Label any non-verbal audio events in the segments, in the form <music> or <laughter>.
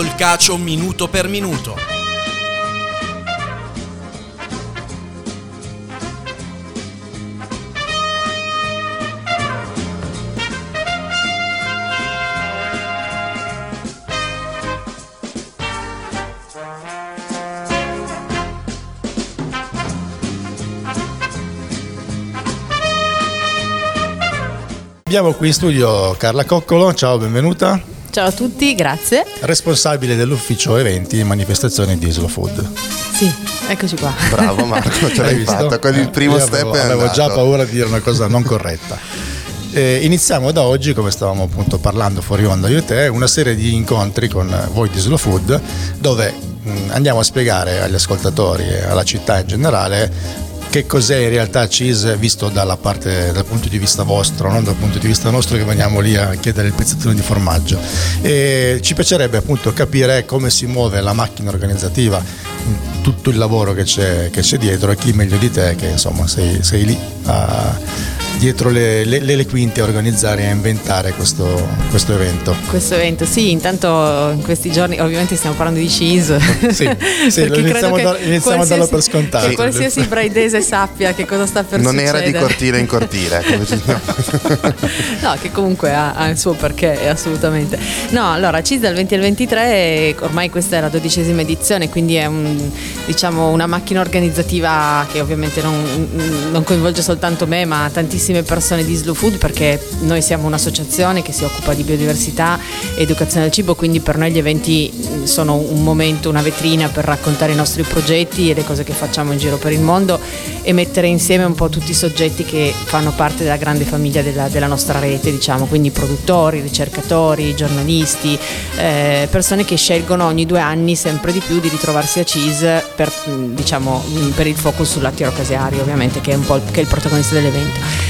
Tolcaccio minuto per minuto. Abbiamo qui in studio Carla Coccolo, ciao, benvenuta. Ciao a tutti, grazie. Responsabile dell'ufficio eventi e manifestazioni di Slow Food. Sì, eccoci qua. Bravo Marco, ce l'hai visto? fatta, con il primo Io step avevo, è avevo già paura di dire una cosa non corretta. Eh, iniziamo da oggi, come stavamo appunto parlando fuori onda io e te, una serie di incontri con voi di Slow Food dove mh, andiamo a spiegare agli ascoltatori e alla città in generale che cos'è in realtà cheese visto parte, dal punto di vista vostro, non dal punto di vista nostro che veniamo lì a chiedere il pezzettino di formaggio. E ci piacerebbe appunto capire come si muove la macchina organizzativa, tutto il lavoro che c'è, che c'è dietro e chi meglio di te che insomma sei, sei lì a- dietro le, le- le quinte a organizzare e a inventare questo, questo evento. Questo evento, sì, intanto in questi giorni ovviamente stiamo parlando di cheese. Sì, sì, <laughs> Perché iniziamo credo a dar- iniziamo a darlo per scontato. Che qualsiasi braidese sappia che cosa sta per Non succedere. era di cortile in cortile, <laughs> come si- no. No, che comunque ha, ha il suo perché, assolutamente. No, allora, CIS dal 20 al 23, ormai questa è la dodicesima edizione, quindi è un, diciamo, una macchina organizzativa che ovviamente non, non coinvolge soltanto me, ma tantissime persone di Slow Food, perché noi siamo un'associazione che si occupa di biodiversità e educazione al cibo, quindi per noi gli eventi mh, sono un momento, una vetrina per raccontare i nostri progetti e le cose che facciamo in giro per il mondo e mettere insieme un po' tutti i soggetti che fanno parte della grande famiglia della, della nostra rete, diciamo, quindi produttori, ricercatori, giornalisti, eh, persone che scelgono ogni due anni sempre di più di ritrovarsi a CIS per, mh, diciamo, mh, per il focus sul lattiero caseario, ovviamente, che è un po' il, che è il protagonista dell'evento.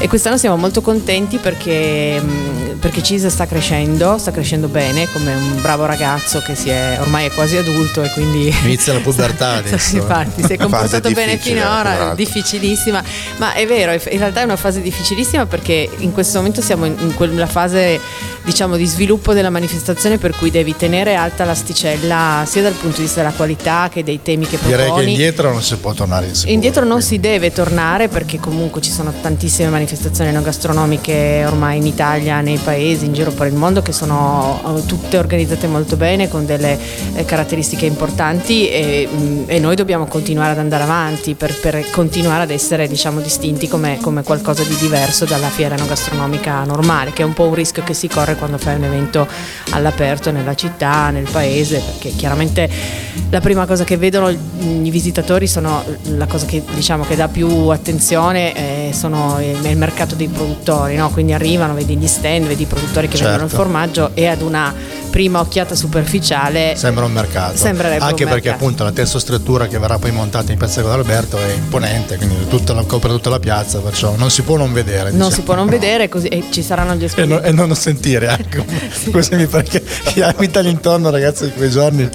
E quest'anno siamo molto contenti perché, mh, perché CIS sta crescendo, sta crescendo bene, come un bravo ragazzo che si è, ormai è quasi adulto e quindi Inizia la <laughs> pubertà adesso. Infatti, si è <laughs> comportato bene finora, difficilissima, ma è vero, in realtà è una fase difficilissima perché in questo momento siamo in in quella fase diciamo di sviluppo della manifestazione per cui devi tenere alta l'asticella sia dal punto di vista della qualità che dei temi che proponi. Direi che indietro non si può tornare in sicuro, Indietro non quindi. si deve tornare perché comunque ci sono tantissime manifestazioni enogastronomiche ormai in Italia, nei paesi, in giro per il mondo che sono eh, tutte organizzate molto bene con delle eh, caratteristiche importanti e, mh, e noi dobbiamo continuare ad andare avanti per, per continuare ad essere diciamo distinti come, come qualcosa di diverso dalla fiera enogastronomica normale che è un po' un rischio che si corre quando fai un evento all'aperto nella città, nel paese perché chiaramente la prima cosa che vedono mm, i visitatori sono la cosa che diciamo che dà più attenzione eh, sono il, il mercato dei produttori, no? quindi arrivano, vedi gli stand, vedi i produttori che Certo. vendono il formaggio e ad una prima occhiata superficiale Sembra un mercato. Sembrerebbe Anche un perché mercato. appunto la tensostruttura che verrà poi montata in Piazza Alberto è imponente, quindi tutta la, copre tutta la piazza, perciò non si può non vedere. non diciamo. si può non vedere così, e ci saranno gli E, espositori. no- e non sentire, ecco. <laughs> <laughs> Così mi pare che chi abita all'intorno, ragazzi, di quei giorni,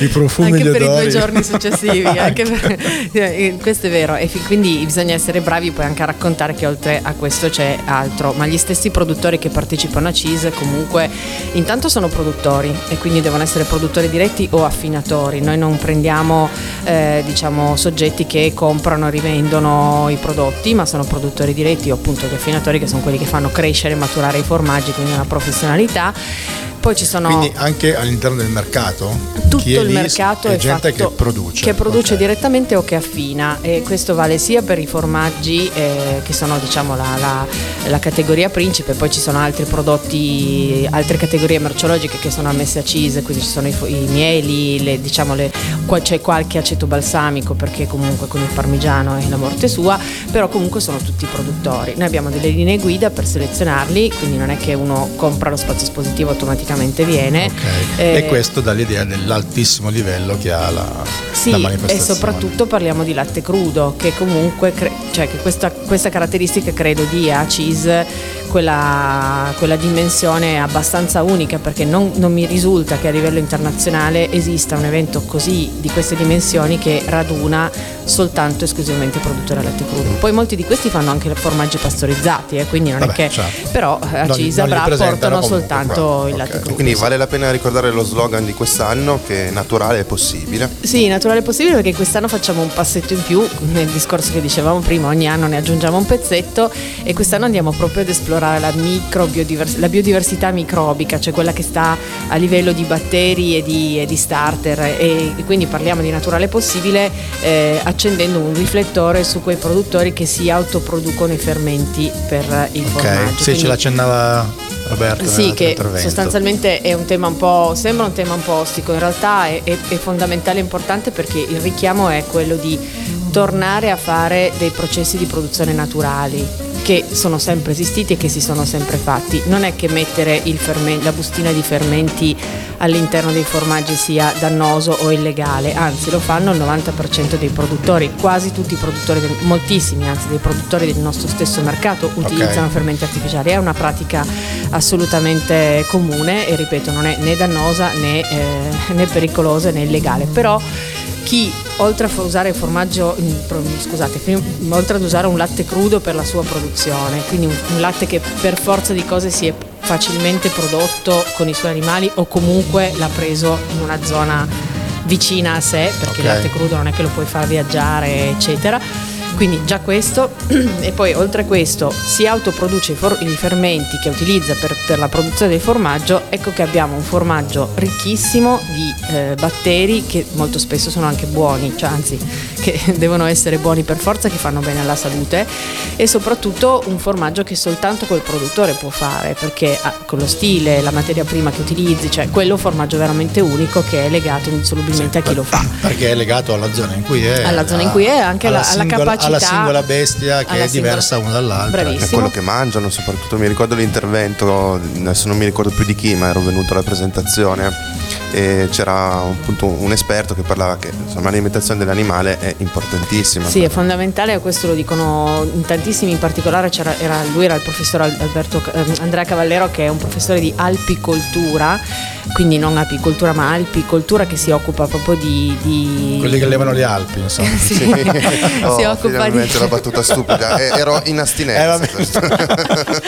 i profumi, anche gli per i odori. due giorni successivi, <laughs> anche per- eh, questo è vero, e quindi bisogna essere bravi poi anche a raccontare che oltre a questo c'è altro, ma gli stessi produttori che partecipano a CIS comunque intanto sono produttori e quindi devono essere produttori diretti o affinatori, noi non prendiamo eh, diciamo soggetti che comprano e rivendono i prodotti, ma sono produttori diretti o appunto gli affinatori che sono quelli che fanno crescere e maturare i formaggi, quindi una professionalità. Poi ci sono Quindi anche all'interno del mercato, tutto il mercato è, gente fatto- che produce. che produce ok. direttamente o che affina e questo vale sia per i formaggi eh, che sono diciamo la, la- la categoria principe poi ci sono altri prodotti altre categorie merceologiche che sono ammesse a CISE quindi ci sono i, i mieli le, diciamo le, qua c'è qualche aceto balsamico perché comunque con il parmigiano è la morte sua però comunque sono tutti produttori noi abbiamo delle linee guida per selezionarli quindi non è che uno compra lo spazio espositivo automaticamente viene Ok. Eh, E questo dà l'idea dell'altissimo livello che ha la, Sì, la e manifestazione. soprattutto parliamo di latte crudo, che comunque, cre- cioè che questa, questa caratteristica credo dia a cheese quella, quella dimensione abbastanza unica, perché non, non mi risulta che a livello internazionale esista un evento così di queste dimensioni che raduna soltanto esclusivamente produttori al latte crudo. Poi molti di questi fanno anche formaggi pastorizzati, eh, quindi non Vabbè, è che certo. però a Non- Cisa non li Bra presentano portano comunque, soltanto il ok. latte crudo. Quindi vale la pena ricordare lo slogan di quest'anno che naturale è possibile. Sì, naturale possibile perché quest'anno facciamo un passetto in più nel discorso che dicevamo prima, ogni anno ne aggiungiamo un pezzetto e quest'anno andiamo proprio ad esplorare la, microbiodivers- la biodiversità microbica, cioè quella che sta a livello di batteri e di, e di starter e, e quindi parliamo di naturale possibile eh, accendendo un riflettore su quei produttori che si autoproducono i fermenti per il Ok, formaggio. sì, Quindi- ce l'accennava Roberto. sì, nell'altro che intervento. sostanzialmente è un tema un po', sembra un tema un po' ostico, in realtà è, è- è fondamentale e importante perché il richiamo è quello di tornare a fare dei processi di produzione naturali che sono sempre esistiti e che si sono sempre fatti. Non è che mettere il fermen- la bustina di fermenti all'interno dei formaggi sia dannoso o illegale, anzi lo fanno il 90% dei produttori, quasi tutti i produttori, del- moltissimi anzi dei produttori del nostro stesso mercato utilizzano fermenti artificiali, è una pratica assolutamente comune e ripeto non è né dannosa né, eh, né pericolosa né illegale, però chi oltre a usare il formaggio, scusate, oltre ad usare un latte crudo per la sua produzione, quindi un, un latte che per forza di cose si è facilmente prodotto con i suoi animali o comunque l'ha preso in una zona vicina a sé, perché Ok. il latte crudo non è che lo puoi far viaggiare, eccetera. Quindi già questo, <clears throat> e poi oltre a questo si autoproduce i, for- i fermenti che utilizza per, per la produzione del formaggio, ecco che abbiamo un formaggio ricchissimo di eh, batteri che molto spesso sono anche buoni, cioè anzi <laughs> che devono essere buoni per forza, che fanno bene alla salute e soprattutto un formaggio che soltanto quel produttore può fare perché ha- con lo stile, la materia prima che utilizzi, cioè quello formaggio veramente unico che è legato indissolubilmente a chi lo fa. <coughs> Perché è legato alla zona in cui è. Alla zona in cui è, anche alla alla- alla singola- capacità- Alla singola bestia che è diversa singola- una dall'altra. Bravissimo. È quello che mangiano, soprattutto mi ricordo l'intervento, adesso non mi ricordo più di chi, ma ero venuto alla presentazione e c'era appunto un esperto che parlava che insomma, l'alimentazione dell'animale è importantissima. Sì, è fondamentale, questo lo dicono in tantissimi, in particolare c'era, era- lui era il professor Al- Alberto, ehm, Andrea Cavallero che è un professore di alpicoltura, quindi non apicoltura ma alpicoltura che si occupa proprio di... di- Quelli che levano le Alpi, insomma. <laughs> Sì, Sì. <laughs> Oh, si occupa di... la <laughs> battuta stupida. Eh, ero in Eh, astinenza. vabbè.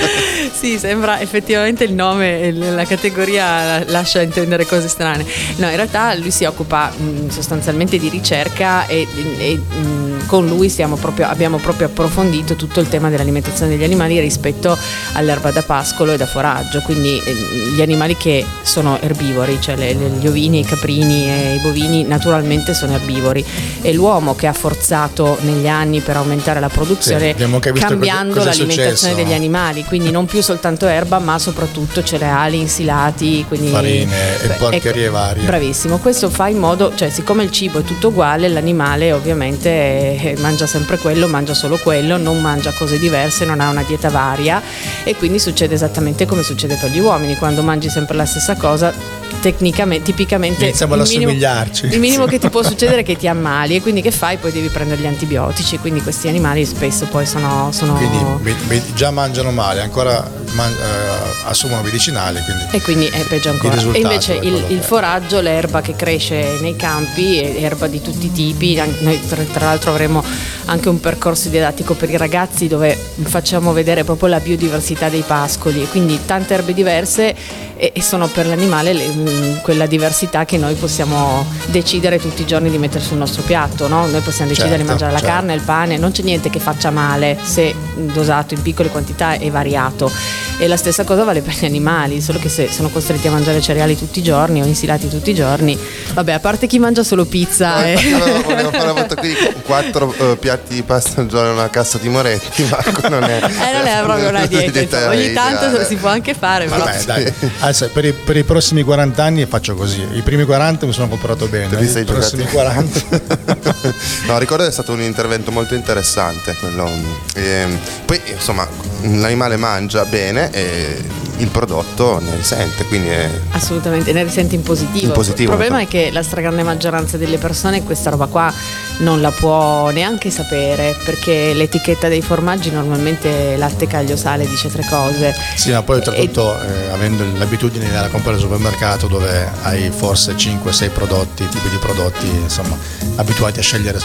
sì, sembra effettivamente il nome, la categoria lascia intendere cose strane. No, in realtà lui si occupa mh, sostanzialmente di ricerca e, e, mh, con lui stiamo proprio- abbiamo proprio approfondito tutto il tema dell'alimentazione degli animali rispetto all'erba da pascolo e da foraggio, quindi eh, gli animali che sono erbivori, cioè le- le- gli ovini, i caprini e i bovini naturalmente sono erbivori. È l'uomo che ha forzato negli anni per aumentare la produzione Sì, cambiando è l'alimentazione degli animali, quindi non più soltanto erba, ma soprattutto cereali, insilati, quindi Farine e Beh, porcherie ecco, varie. Bravissimo, questo fa in modo, cioè siccome il cibo è tutto uguale, l'animale ovviamente eh, mangia sempre quello, mangia solo quello, non mangia cose diverse, non ha una dieta varia. E quindi succede esattamente come succede per gli uomini, quando mangi sempre la stessa cosa, tecnicamente, tipicamente Iniziamo ad assomigliarci. Il minimo che ti può <laughs> succedere è che ti ammali e quindi che fai? Poi devi prendere gli antibiotici, quindi questi animali spesso poi sono... sono Quindi già mangiano male, ancora man- eh, assumono medicinali. Quindi. E quindi è peggio ancora. E invece il, il foraggio, l'erba che cresce nei campi, è erba di tutti i tipi. Noi tra, tra l'altro avremo anche un percorso didattico per i ragazzi dove facciamo vedere proprio la biodiversità dei pascoli, e quindi tante erbe diverse e, e sono per l'animale le- mh, quella diversità che noi possiamo decidere tutti i giorni di mettere sul nostro piatto. no? Noi possiamo decidere di Certo, mangiare la certo. carne, il pane, non c'è niente che faccia male se dosato in piccole quantità e variato. E la stessa cosa vale per gli animali, solo che se sono costretti a mangiare cereali tutti i giorni o insilati tutti i giorni, vabbè, a parte chi mangia solo pizza e... Allora, volevo fare una volta qui quattro eh, piatti di pasta al giorno e una cassa di moretti, Marco non è. Eh, non è proprio una <laughs> dieta, ogni tanto ideale. si può anche fare, però... Vabbè, dai. Per, i, per i prossimi 40 anni faccio così. I primi 40 mi sono comportato bene. I prossimi 40. <laughs> no, ricordo che è stato un intervento molto interessante. quello, ehm, poi, insomma, l'animale mangia bene e il prodotto ne risente, quindi è. Assolutamente, ne risenti in positivo. In positivo, Il problema è che la stragrande maggioranza delle persone questa roba qua non la può neanche sapere perché l'etichetta dei formaggi normalmente latte, caglio, sale dice tre cose. Sì, ma poi oltretutto eh, avendo l'abitudine di andare a comprare al supermercato dove hai forse 5-6 prodotti, tipi di prodotti, insomma, abituati a scegliere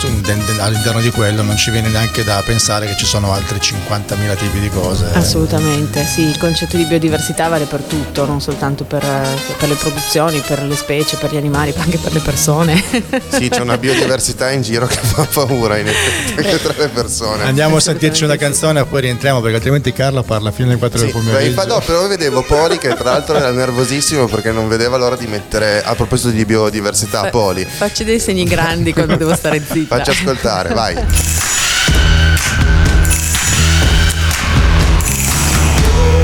all'interno di quello, non ci viene neanche da pensare che ci sono altri 50.000 tipi di cose. Assolutamente, sì, il concetto di biodiversità vale per tutto, non soltanto per, per le produzioni, per le specie, per gli animali, ma anche per le persone. Sì, c'è una biodiversità in giro che fa paura in effetti anche tra le persone. Andiamo a sentirci una canzone e poi rientriamo perché altrimenti Carla parla fino alle 4 sì, del pomeriggio. no, però vedevo Poli che tra l'altro era nervosissimo perché non vedeva l'ora di mettere a proposito di biodiversità Fa, Poli. Faccio dei segni grandi quando devo stare zitta. Faccio ascoltare, vai. <laughs>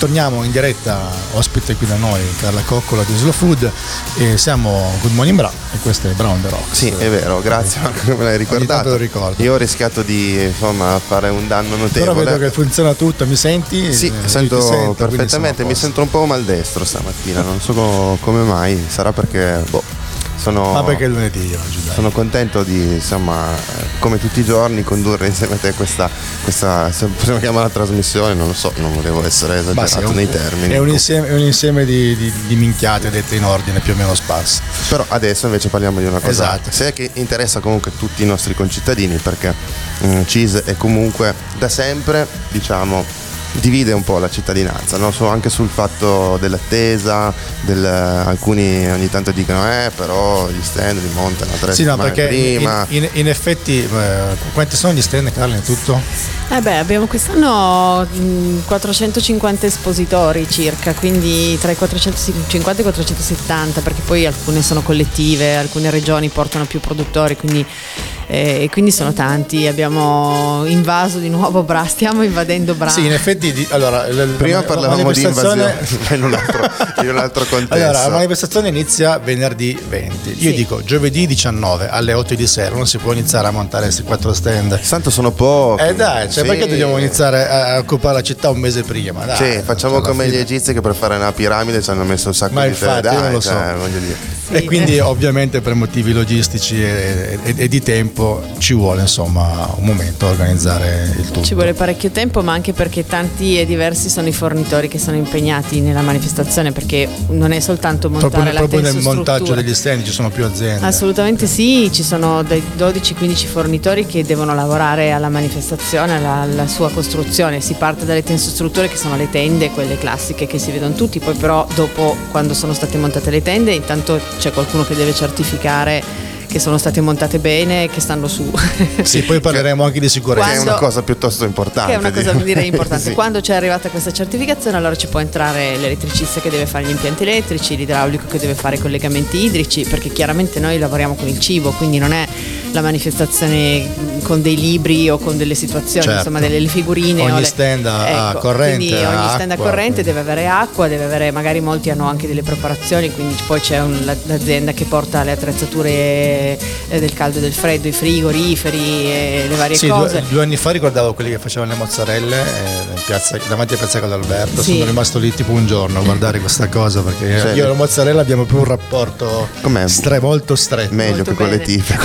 ritorniamo in diretta, ospite qui da noi Carla Coccola di Slow Food e siamo Good Morning Bra e questo è Brown The Rocks. Sì, è vero, grazie Marco <laughs> che me l'hai ricordato. Io ho rischiato di insomma, fare un danno notevole. Però vedo che funziona tutto, mi senti? Sì, eh, sento, sento perfettamente, mi sento un po' maldestro stamattina, non so come mai, sarà perché boh, sono, è lunedì oggi? Sono contento di, insomma, come tutti i giorni, condurre insieme a te questa, questa se possiamo chiamare la trasmissione, non lo so, non volevo essere esagerato un, nei termini. È un insieme, è un insieme di, di, di, minchiate dette in ordine più o meno sparse. Però adesso invece parliamo di una cosa esatto. se che interessa comunque tutti i nostri concittadini perché um, CIS è comunque da sempre, diciamo, divide un po' la cittadinanza, no? so anche sul fatto dell'attesa, del, alcuni ogni tanto dicono eh però gli stand li montano tre sì, no, perché prima. In, in, in effetti eh, quanti sono gli stand Carlo in tutto? Eh beh abbiamo quest'anno 450 espositori circa, quindi tra i 450 e i 470 perché poi alcune sono collettive, alcune regioni portano più produttori, quindi e quindi sono tanti. Abbiamo invaso di nuovo Bra, stiamo invadendo Bra. Sì, in effetti, di, allora, prima parlavamo di invasione <laughs> in un altro, in un altro contesto. Allora, la manifestazione inizia venerdì 20. Io sì. dico giovedì 19 alle 8 di sera, non si può iniziare a montare questi quattro stand. Santo sono pochi. Eh dai, cioè sì. perché dobbiamo iniziare a occupare la città un mese prima? Dai, sì, facciamo come fine. gli egizi che per fare una piramide ci hanno messo un sacco Ma di infatti, tempo. Dai, non lo so. Cioè, voglio dire. sì. E quindi ovviamente per motivi logistici e, e- e di tempo ci vuole insomma un momento a organizzare il tutto. Ci vuole parecchio tempo, ma anche perché tanti e diversi sono i fornitori che sono impegnati nella manifestazione, perché non è soltanto montare proprio, la proprio nel montaggio degli stand ci sono più aziende. Assolutamente sì, ci sono dai 12-15 fornitori che devono lavorare alla manifestazione, alla, alla sua costruzione. Si parte dalle tensostrutture che sono le tende, quelle classiche che si vedono tutti, poi però dopo quando sono state montate le tende intanto c'è qualcuno che deve certificare che sono state montate bene, che stanno su. <laughs> Sì, poi parleremo anche di sicurezza. Che è Quando- una cosa piuttosto importante. Che è una cosa direi. direi importante. <laughs> Sì. Quando c'è arrivata questa certificazione, allora ci può entrare l'elettricista che deve fare gli impianti elettrici, l'idraulico che deve fare i collegamenti idrici, perché chiaramente noi lavoriamo con il cibo, quindi non è la manifestazione con dei libri o con delle situazioni, Certo. insomma, delle figurine. Ogni o le- stand ha- ha corrente, Quindi ogni stand a corrente quindi- deve avere acqua, deve avere, magari molti hanno anche delle preparazioni, quindi poi c'è un- la- l'azienda che porta le attrezzature eh, del caldo e del freddo, i frigoriferi e le varie Sì, cose. due, due anni fa ricordavo quelli che facevano le mozzarelle eh, in piazza- davanti a Piazza Cadalberto. Sì. Sono rimasto lì tipo un giorno a guardare questa cosa perché Cioè, io e la mozzarella abbiamo più un rapporto stre- molto stretto. Meglio Molto che con le bene. tife.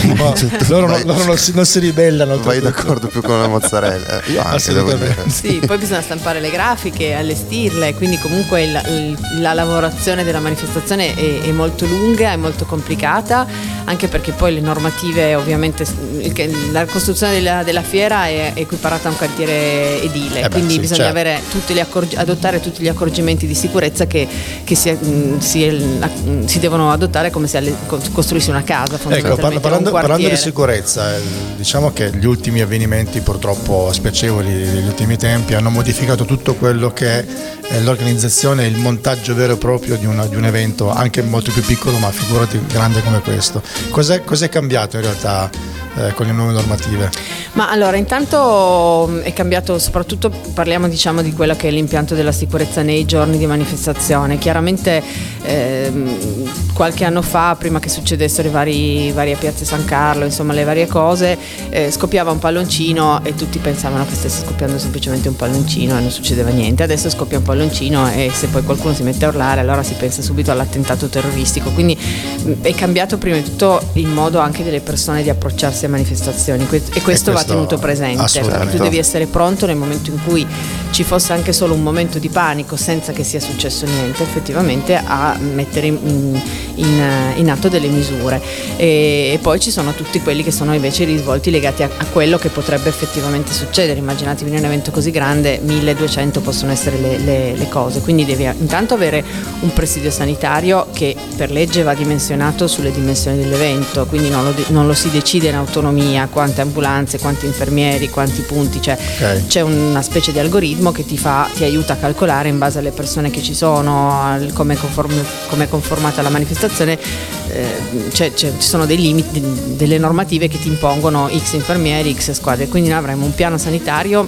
Loro, non- loro non, si, non si ribellano. Vai oltretutto. d'accordo più con la mozzarella. Eh, Io <laughs> anche devo dire. Sì, poi bisogna stampare le grafiche, allestirle, quindi comunque il- il- la lavorazione della manifestazione è, è molto lunga, è molto complicata, anche perché poi le normative ovviamente, la costruzione della, della fiera è equiparata a un cantiere edile, Eh beh, quindi sì, bisogna certo. avere tutti gli accorgi- adottare tutti gli accorgimenti di sicurezza che, che si, mh, si- mh, si devono adottare come se alle- costruissi una casa. Ecco, parlando, parlando di sicurezza, eh, diciamo che gli ultimi avvenimenti purtroppo spiacevoli degli ultimi tempi hanno modificato tutto quello che è l'organizzazione e il montaggio vero e proprio di, una- di un evento, anche molto più piccolo, ma figurati grande come questo. Cos'è, cos'è cambiato in realtà eh, con le nuove normative? Ma allora, intanto mh, è cambiato, soprattutto parliamo diciamo di quello che è l'impianto della sicurezza nei giorni di manifestazione. Chiaramente ehm, qualche anno fa, prima che succedessero i vari, varie piazze San Carlo, insomma le varie cose, eh, scoppiava un palloncino e tutti pensavano che stesse scoppiando semplicemente un palloncino e non succedeva niente. Adesso scoppia un palloncino e se poi qualcuno si mette a urlare allora si pensa subito all'attentato terroristico. Quindi mh, è cambiato prima di tutto il modo anche delle persone di approcciarsi a manifestazioni que- e questo, va questo tenuto presente. Tu devi essere pronto nel momento in cui ci fosse anche solo un momento di panico senza che sia successo niente, effettivamente a mettere in, in- in atto delle misure. E, e poi ci sono tutti quelli che sono invece i risvolti legati a, a quello che potrebbe effettivamente succedere. Immaginatevi in un evento così grande, 1200 possono essere le, le- le cose, quindi devi intanto avere un presidio sanitario che per legge va dimensionato sulle dimensioni dell'evento, quindi non lo, non lo si decide in autonomia quante ambulanze, quanti infermieri, quanti punti, cioè Ok. c'è una specie di algoritmo che ti, fa, ti aiuta a calcolare in base alle persone che ci sono, al- come è conform- conformata la manifestazione, eh, c'è- c'è- ci sono dei limiti, delle normative che ti impongono X infermieri, X squadre, quindi noi avremo un piano sanitario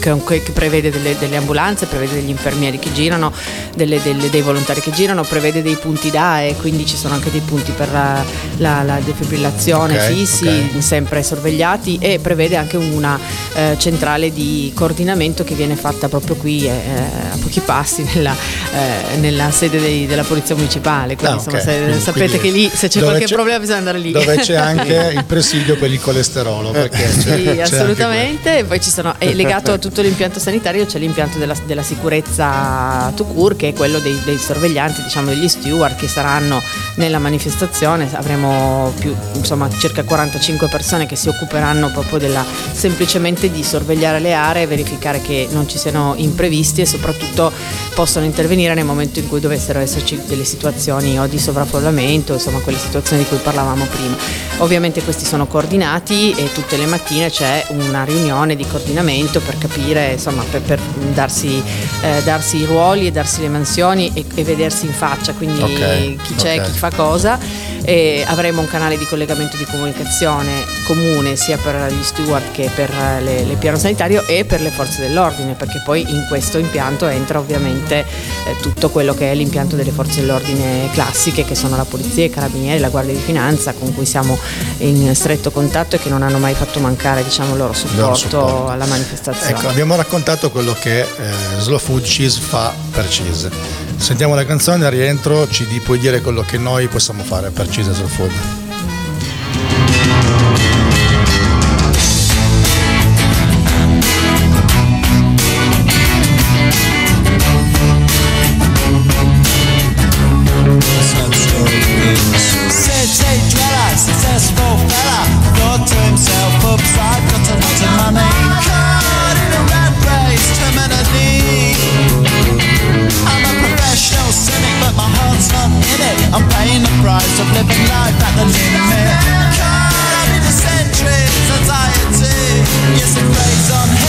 che, che prevede delle, delle ambulanze, prevede degli infermieri che girano, delle- delle- dei volontari che girano, prevede dei punti DAE, quindi ci sono anche dei punti per la, la- la defibrillazione Ok, fissi, ok. sempre sorvegliati e prevede anche una eh, centrale di coordinamento che viene fatta proprio qui eh, a pochi passi nella, eh, nella sede dei- della polizia municipale. Quindi, Ah, insomma, ok. se- Quindi- sapete quindi che lì se c'è qualche problema bisogna andare lì. Dove c'è <laughs> anche il presidio per il colesterolo. Perché c'è- c'è Sì, assolutamente. E poi ci sono, è legato a tutto l'impianto sanitario, c'è l'impianto della, della sicurezza to cure, che è quello dei, dei sorveglianti, diciamo degli steward che saranno nella manifestazione. Avremo più, insomma, circa 45 persone che si occuperanno proprio della, semplicemente di sorvegliare le aree, verificare che non ci siano imprevisti e soprattutto possono intervenire nel momento in cui dovessero esserci delle situazioni o di sovraffollamento, insomma quelle situazioni di cui parlavamo prima. Ovviamente questi sono coordinati e tutte le mattine c'è una riunione di coordinamento per capire, insomma, per, per darsi, eh, darsi i ruoli e darsi le mansioni e, e vedersi in faccia, quindi Ok, chi c'è, ok. chi fa cosa. E avremo un canale di collegamento di comunicazione comune sia per gli steward che per le, le piano sanitario e per le forze dell'ordine, perché poi in questo impianto entra ovviamente eh, tutto quello che è l'impianto delle forze dell'ordine classiche, che sono la polizia, i carabinieri, la guardia di finanza, con cui siamo in stretto contatto e che non hanno mai fatto mancare diciamo, il loro supporto, supporto. alla manifestazione. Ecco, abbiamo raccontato quello che eh, Slow Food Cheese fa per Cheese. Sentiamo la canzone, a rientro ci puoi dire quello che noi possiamo fare per Cisa sul Food. Living life at the limit. Caught in a centuries, anxiety. Yes, it plays on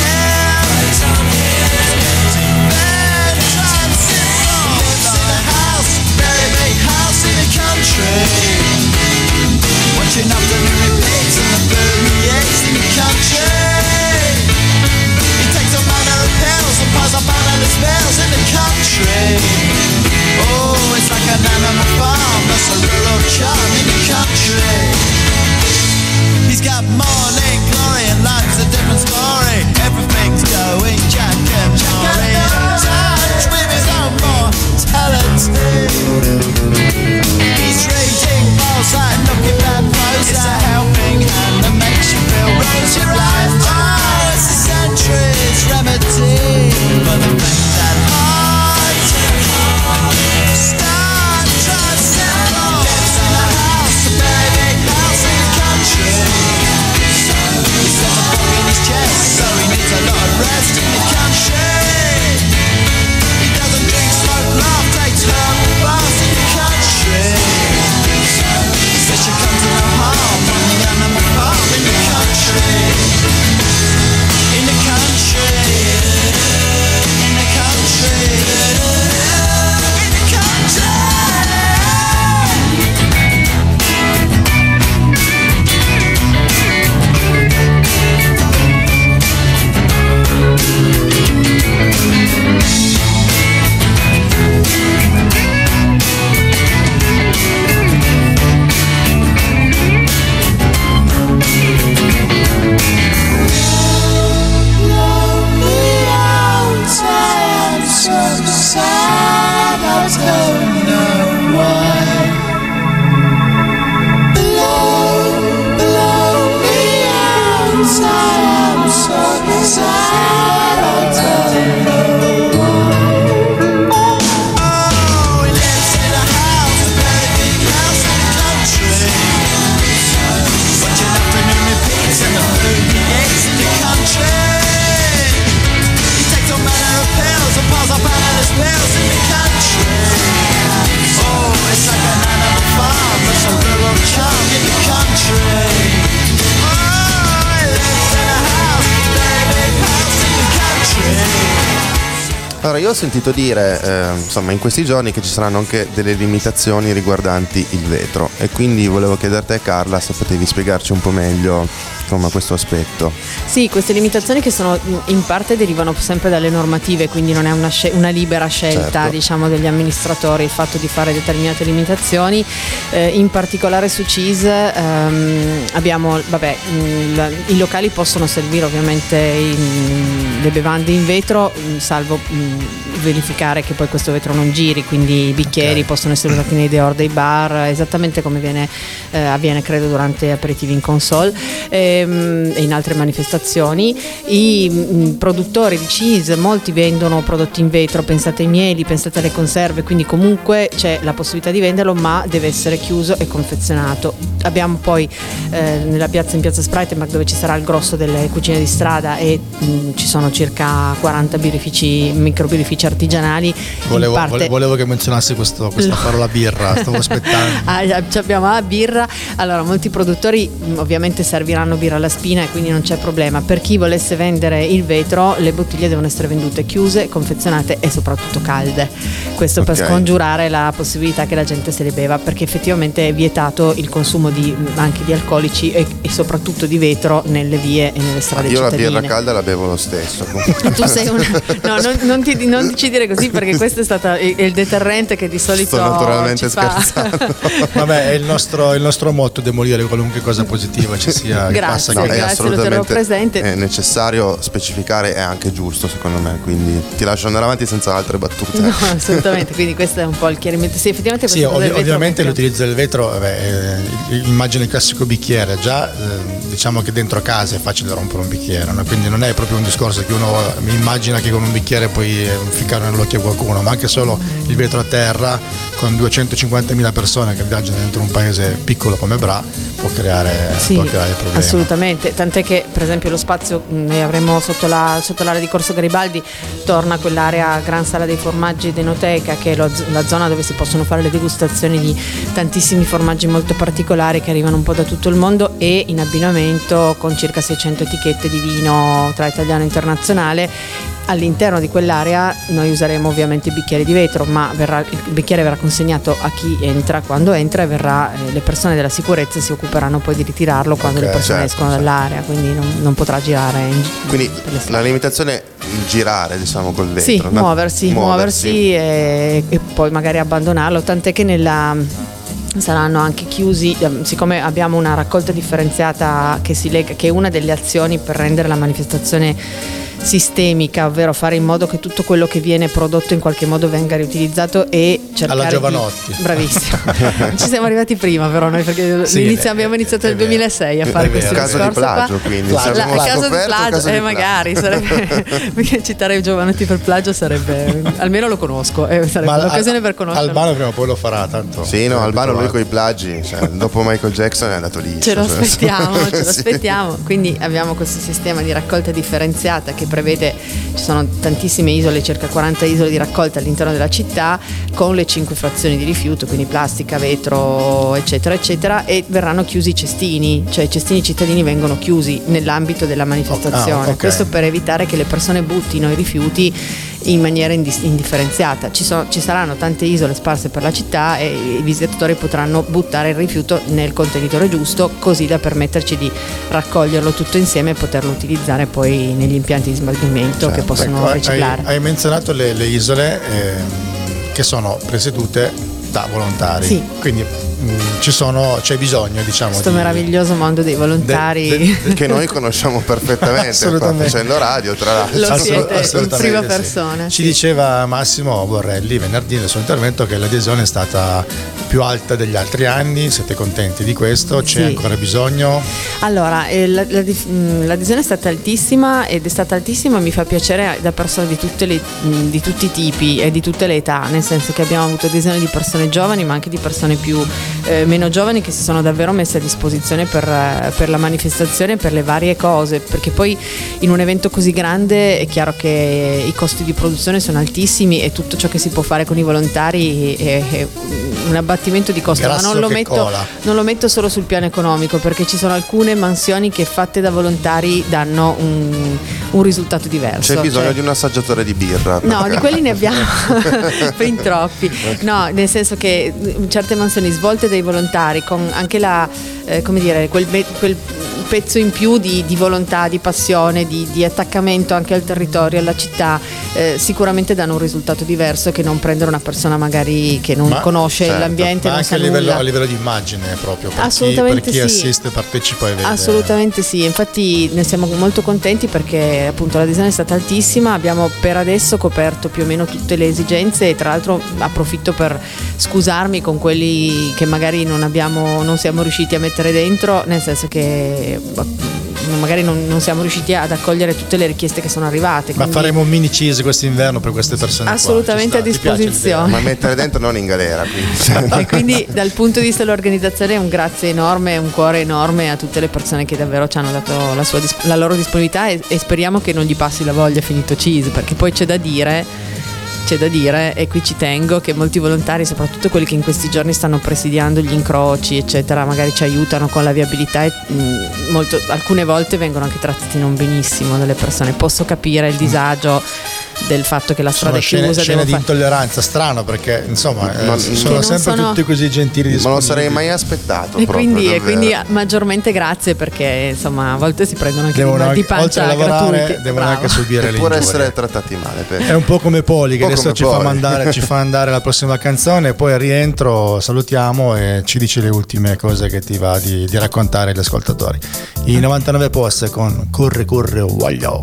Allora, io ho sentito dire, eh, insomma, in questi giorni che ci saranno anche delle limitazioni riguardanti il vetro. E quindi volevo chiederti Carla se potevi spiegarci un po' meglio insomma, questo aspetto. Sì, queste limitazioni che sono in parte derivano sempre dalle normative, quindi non è una, scel- una libera scelta Certo. diciamo, degli amministratori il fatto di fare determinate limitazioni. Eh, in particolare su CIS ehm, abbiamo, vabbè, la- i locali possono servire ovviamente in- le bevande in vetro, mh, salvo mh, verificare che poi questo vetro non giri, quindi i bicchieri Ok. possono essere usati nei dehors dei bar, esattamente come viene, eh, avviene credo durante aperitivi in console ehm, e in altre manifestazioni. I mm, produttori di cheese, molti vendono prodotti in vetro, pensate ai mieli, pensate alle conserve, quindi comunque c'è la possibilità di venderlo, ma deve essere chiuso e confezionato. Abbiamo poi eh, nella piazza in piazza Spreitenbach dove ci sarà il grosso delle cucine di strada e mm, ci sono circa 40 birrifici, microbirrifici artigianali. Volevo, parte- vole- volevo che menzionassi questo- questa parola birra, stavo <laughs> aspettando. Ah, abbiamo la birra. Allora, molti produttori mh, ovviamente serviranno birra alla spina e quindi non c'è problema. Per chi volesse vendere il vetro, le bottiglie devono essere vendute chiuse, confezionate e soprattutto calde. Questo per Ok. scongiurare la possibilità che la gente se le beva, perché effettivamente è vietato il consumo di, anche di alcolici e, e soprattutto di vetro nelle vie e nelle strade Io la cittadine. birra calda la bevo lo stesso. <laughs> Tu sei una... No, non, non ti, non ci dire così perché questo è stato il deterrente che di solito Sto naturalmente scherzando. <laughs> Vabbè, è il nostro, il nostro motto demolire qualunque cosa positiva ci sia. <laughs> Grazie, massa. No, che- è assolutamente presente. è necessario specificare e anche giusto secondo me, quindi ti lascio andare avanti senza altre battute. No, assolutamente, quindi questo è un po' il chiarimento. Sì, effettivamente Sì, ovvi- vetro ovviamente perché- l'utilizzo del vetro, vabbè, eh, immagino il classico bicchiere, già eh, diciamo che dentro casa è facile rompere un bicchiere, no? quindi non è proprio un discorso che uno mi immagina che con un bicchiere puoi eh, ficcare nell'occhio a qualcuno, ma anche solo il vetro a terra con 250.000 persone che viaggiano dentro un paese piccolo come Bra può creare, Sì, può creare problemi. assolutamente, tant'è che per esempio lo spazio mh, noi avremo sotto, la- sotto l'area di Corso Garibaldi torna quell'area Gran Sala dei Formaggi ed Enoteca che è lo- la zona dove si possono fare le degustazioni di tantissimi formaggi molto particolari che arrivano un po' da tutto il mondo e in abbinamento con circa 600 etichette di vino tra italiano e internazionale All'interno di quell'area noi useremo ovviamente i bicchieri di vetro, ma verrà- il bicchiere verrà consegnato a chi entra quando entra e verrà, eh, le persone della sicurezza si occuperanno poi di ritirarlo quando Ok, le persone certo, escono certo. dall'area, quindi non, non potrà girare. in Quindi la limitazione è il girare, diciamo, col vetro. Sì, no? muoversi, muoversi e, e poi magari abbandonarlo, tant'è che nella saranno anche chiusi, ehm, siccome abbiamo una raccolta differenziata che, si lega, che è una delle azioni per rendere la manifestazione sistemica, ovvero fare in modo che tutto quello che viene prodotto in qualche modo venga riutilizzato e cercare Alla di- Giovanotti. Bravissimo. <laughs> Ci siamo arrivati prima però noi perché Sì, abbiamo iniziato nel vero. 2006 a fare questo Caso di discorso qua. plagio, quindi. Plagio. Abbiamo La- caso di plagio, caso di eh, magari sarebbe <laughs> perché citare Giovanotti per plagio sarebbe almeno lo conosco, eh, sarebbe Ma un'occasione Al- per conoscerlo. Albano prima o poi lo farà, tanto. Sì, no, Albano lui con i plagi, cioè, dopo Michael Jackson è andato lì. Ce lo cioè, aspettiamo, ce lo <laughs> aspettiamo. Quindi abbiamo questo sistema di raccolta differenziata che prevede, ci sono tantissime isole, circa 40 isole di raccolta all'interno della città con le 5 frazioni di rifiuto, quindi plastica, vetro, eccetera, eccetera, e verranno chiusi i cestini, cioè i cestini cittadini vengono chiusi nell'ambito della manifestazione. Ah, ok. Questo per evitare che le persone buttino i rifiuti in maniera indifferenziata. Ci, sono- ci saranno tante isole sparse per la città e i visitatori potranno buttare il rifiuto nel contenitore giusto così da permetterci di raccoglierlo tutto insieme e poterlo utilizzare poi negli impianti di smaltimento che Certo. possono Ecco, hai- riciclare. Hai, menzionato le, le isole ehm, che sono presiedute da volontari. Sì. Quindi sono, c'è bisogno, diciamo. Questo di- meraviglioso mondo dei volontari. de- de- Che noi conosciamo perfettamente, <laughs> facendo radio, tra l'altro. Lo siete in prima sì. persona, Ci sì. diceva Massimo Borrelli venerdì nel suo intervento che l'adesione è stata più alta degli altri anni, siete contenti di questo? C'è Sì. ancora bisogno? Allora, eh, la- la dif- mh, l'adesione è stata altissima ed è stata altissima, mi fa piacere da persone di, tutte le- mh, di tutti i tipi e di tutte le età, nel senso che abbiamo avuto adesione di persone giovani ma anche di persone più eh, meno giovani che si sono davvero messe a disposizione per, eh, per la manifestazione, per le varie cose, perché poi in un evento così grande è chiaro che i costi di produzione sono altissimi e tutto ciò che si può fare con i volontari è, è un abbattimento di costo, Grasso ma non lo metto non lo metto solo sul piano economico perché ci sono alcune mansioni che fatte da volontari danno un, un risultato diverso. C'è bisogno cioè- di un assaggiatore di birra. No, di quelli ne abbiamo <laughs> fin troppi. No, nel senso che mm, certe mansioni svolte dai volontari con anche la, eh, come dire, quel, quel pezzo in più di, di volontà, di passione, di, di attaccamento anche al territorio, alla città, eh, sicuramente danno un risultato diverso che non prendere una persona magari che non Ma- conosce certo, l'ambiente, Ma anche a livello, a livello di immagine proprio, per chi, Assolutamente per chi sì. assiste, partecipa e vede. Assolutamente sì, infatti ne siamo molto contenti perché appunto l'adesione è stata altissima, abbiamo per adesso coperto più o meno tutte le esigenze e tra l'altro approfitto per scusarmi con quelli che magari non, abbiamo, non siamo riusciti a mettere dentro, nel senso che magari non, non siamo riusciti ad accogliere tutte le richieste che sono arrivate. Ma faremo un mini cheese quest'inverno per queste persone. qua, Assolutamente sta. a disposizione. Ma mettere dentro non in galera. Quindi. <laughs> E quindi dal punto di vista dell'organizzazione un grazie enorme, un cuore enorme a tutte le persone che davvero ci hanno dato la, sua la loro disponibilità e, e speriamo che non gli passi la voglia finito cheese, perché poi c'è da dire, c'è da dire e qui ci tengo che molti volontari, soprattutto quelli che in questi giorni stanno presidiando gli incroci, eccetera, magari ci aiutano con la viabilità e mh, molto- alcune volte vengono anche trattati non benissimo dalle persone. Posso capire il disagio del fatto che la strada Sono è scene, chiusa. scene devo di fare- intolleranza, strano perché insomma eh, Ma- sono Che non sempre sono- tutti così gentili Non lo disponibili. sarei mai aspettato. E proprio, quindi, e quindi maggiormente grazie perché insomma a volte si prendono anche Devono di mal di anche, oltre pancia a lavorare, gratuiti. devono Bravo. anche subire le Pure ingiurie. essere trattati male. per- È un po' come Poli che adesso ci fa, mandare, ci fa andare la prossima canzone e poi al rientro salutiamo e ci dici le ultime cose che ti va di, di raccontare agli ascoltatori. I 99 post con Corre Corre Voglio.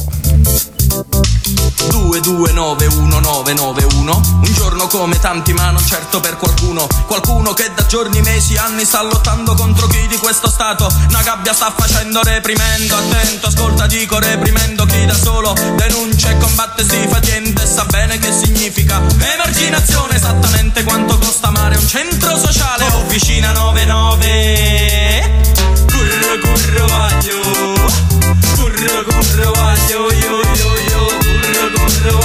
229191 Un giorno come tanti ma non certo per qualcuno. Qualcuno che da giorni, mesi, anni sta lottando contro chi di questo stato. Una gabbia sta facendo reprimendo. Attento, ascolta, dico reprimendo chi da solo Denuncia e combatte si fa niente Sa bene che significa emarginazione. Esattamente quanto costa amare un centro sociale. Officina 99 Curro curro vaglio Curro curro vaglio Io io io Io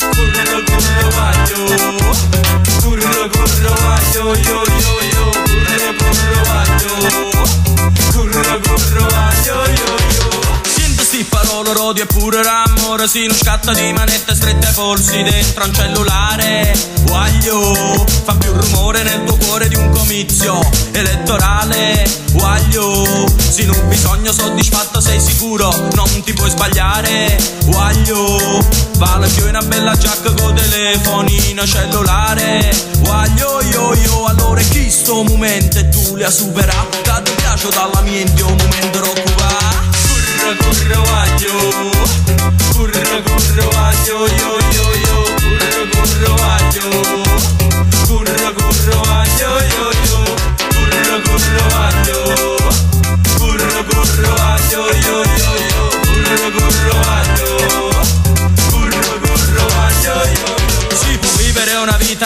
Curro curro vaglio Curro curro vaglio Io io io Curro curro vaglio Curro curro vaglio Io io Sento sti parole odio e pure l'amore Si non scatta di manette strette ai polsi dentro un cellulare. Guaglio Fa più rumore nel tuo cuore di un comizio elettorale. Guaglio Se non bisogno soddisfatto sei sicuro Non ti puoi sbagliare. Guaglio Vale più una bella giacca con telefonino cellulare. Guaglio io io Allora chi sto momento? E tu le ha superato Da ti piace dalla mente un momento occupato Curra curra vaglio Curra curra vaglio Io io io Curra curra vaglio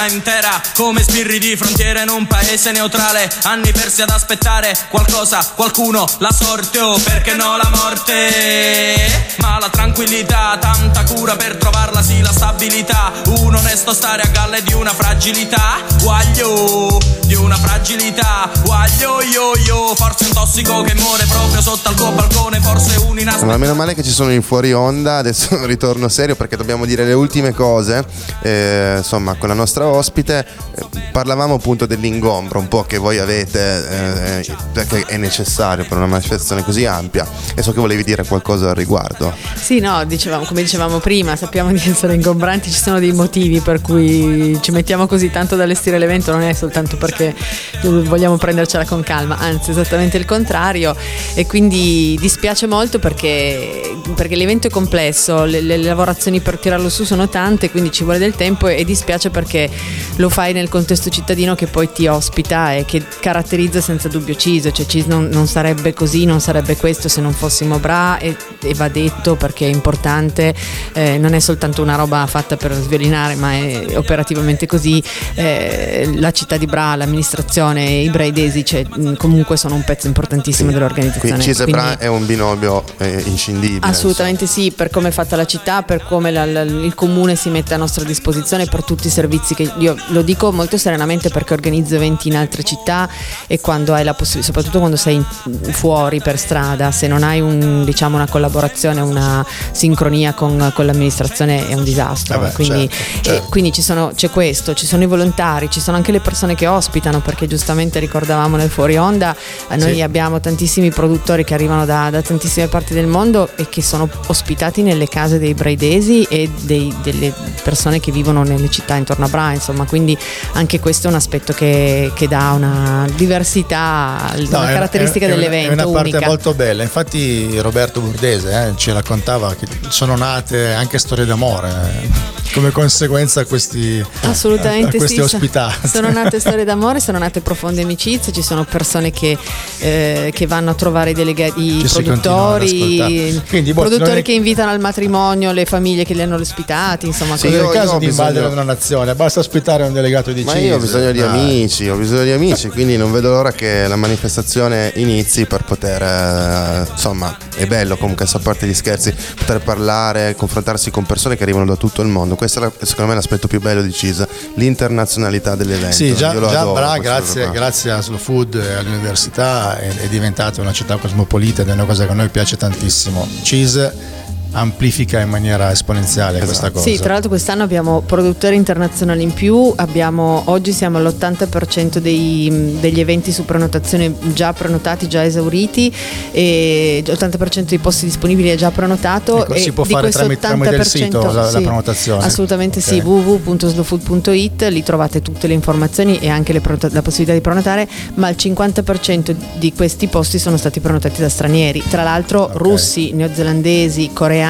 intera. Come spirri di frontiera in un paese neutrale. Anni persi ad aspettare qualcosa, qualcuno, la sorte o perché no la morte. Ma la tranquillità, tanta cura per trovarla sì la stabilità. Un onesto stare a galle di una fragilità. Guaglio, di una fragilità. Guaglio io io, forse un tossico che muore proprio sotto al tuo balcone Forse un inaspetto Ma meno male che ci sono in fuori onda, adesso <laughs> ritorno serio perché dobbiamo dire le ultime cose. Eh, insomma, con la nostra ospite eh, parlavamo appunto dell'ingombro un po' che voi avete, eh, perché è necessario per una manifestazione così ampia. E so che volevi dire qualcosa al riguardo. Sì, no, dicevamo, come dicevamo prima, sappiamo di essere ingombranti, ci sono dei motivi per cui ci mettiamo così tanto ad allestire l'evento, non è soltanto perché vogliamo prendercela con calma, anzi esattamente il contrario e quindi dispiace molto perché, perché l'evento è complesso, le, le lavorazioni per tirarlo su sono tante, quindi ci vuole del tempo e dispiace perché lo fai nel contesto cittadino che poi ti ospita e che caratterizza senza dubbio CISO, cioè CIS non, non sarebbe così, non sarebbe questo se non fossimo bra e, e va detto perché è importante, eh, non è soltanto una roba fatta per sviolinare ma è operativamente così, eh, la città di Bra, l'amministrazione, i braidesi cioè, mh, comunque sono un pezzo importantissimo dell'organizzazione. Quindi Cise Quindi- Bra è un binomio eh, inscindibile. Assolutamente sì, per come è fatta la città, per come la- la- il comune si mette a nostra disposizione, per tutti i servizi che io lo dico molto serenamente perché organizzo eventi in altre città e quando hai la possibilità, soprattutto quando sei in- fuori per strada, se non hai un, diciamo, una collaborazione, una sincronia con, con l'amministrazione è un disastro. Eh beh, quindi certo, eh, certo. quindi ci sono- c'è questo, ci sono i volontari, ci sono anche le persone che ospitano, perché giustamente ricordavamo nel fuori onda, eh, noi Sì. abbiamo tantissimi produttori che arrivano da, da tantissime parti del mondo e che sono ospitati nelle case dei braidesi e dei- delle persone che vivono nelle città intorno a Bra, insomma, quindi anche questo è un aspetto che, che dà una diversità, No, una è- caratteristica è- è una- dell'evento È una parte unica. molto bella. Infatti, Roberto Burdese eh, ci raccontava che sono nate anche storie d'amore eh, come conseguenza a questi, Assolutamente a questi sì, ospitati. Sono nate <laughs> storie d'amore, sono nate profonde amicizie, ci sono persone che, eh, che vanno a trovare i, delegati, i produttori. Quindi, boh, produttori è- che invitano al matrimonio le famiglie che li hanno ospitati, insomma, Sì, è il io- caso io di bisogno- invadere una nazione, basta ospitare un delegato di Ma io ho bisogno di Ah, amici, ho bisogno di amici, quindi non vedo l'ora che la manifestazione inizi per poter, eh, insomma, è bello comunque, a parte gli scherzi, poter parlare, confrontarsi con persone che arrivano da tutto il mondo. Questo è secondo me l'aspetto più bello di CISA, l'internazionalità dell'evento. Sì, già, già adoro, Bra, grazie, grazie a Slow Food e all'università è, è diventata una città cosmopolita ed è una cosa che a noi piace tantissimo. Cheese amplifica in maniera esponenziale questa cosa. Sì, tra l'altro quest'anno abbiamo produttori internazionali in più, abbiamo, oggi siamo all'80% dei- degli eventi su prenotazione già prenotati, già esauriti e l'80% dei posti disponibili è già prenotato. Ecco, e si può di fare questo tramite- tramite il sito la- la sì, prenotazione? Assolutamente Ok. sì, www.slowfood.it, lì trovate tutte le informazioni e anche le prenota- la possibilità di prenotare, ma il 50% di questi posti sono stati prenotati da stranieri, tra l'altro russi, neozelandesi, coreani,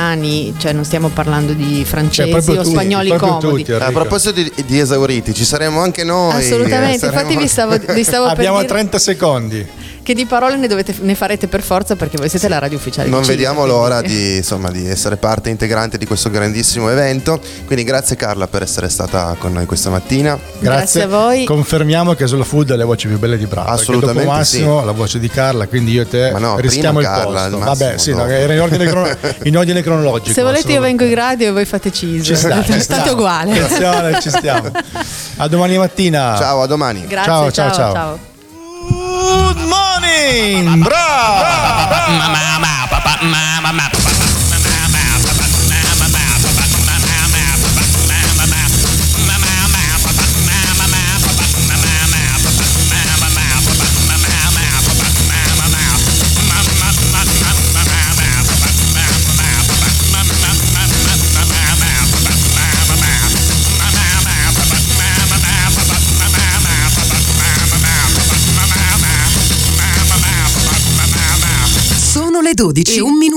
cioè non stiamo parlando di francesi proprio o tutti, spagnoli comodi. tutti, A proposito di, di esauriti, ci saremo anche noi. Assolutamente, eh, saremo- infatti vi stavo, vi stavo <laughs> per Abbiamo dire 30 secondi. Che di parole ne, dovete- ne farete per forza perché voi siete la radio ufficiale. Non di Cile, vediamo quindi- l'ora di, insomma, di essere parte integrante di questo grandissimo evento. Quindi grazie Carla per essere stata con noi questa mattina. Grazie a voi. Confermiamo che Slow Food è le voci più belle di Brava. Assolutamente Dopo Massimo, sì. la voce di Carla, quindi io e te Ma no, rischiamo il prima Carla, posto. il Vabbè, sì, no, era in ordine, crono- <laughs> in ordine cronologico. Se volete io vengo in radio e voi fate cheese. Ci sta, ci State sta. uguale. Attenzione, ci stiamo. <laughs> A domani mattina. Ciao, a domani. Grazie, Ciao, ciao, ciao, ciao. Ciao. Good morning, brava! Sono le 12 e un minuto.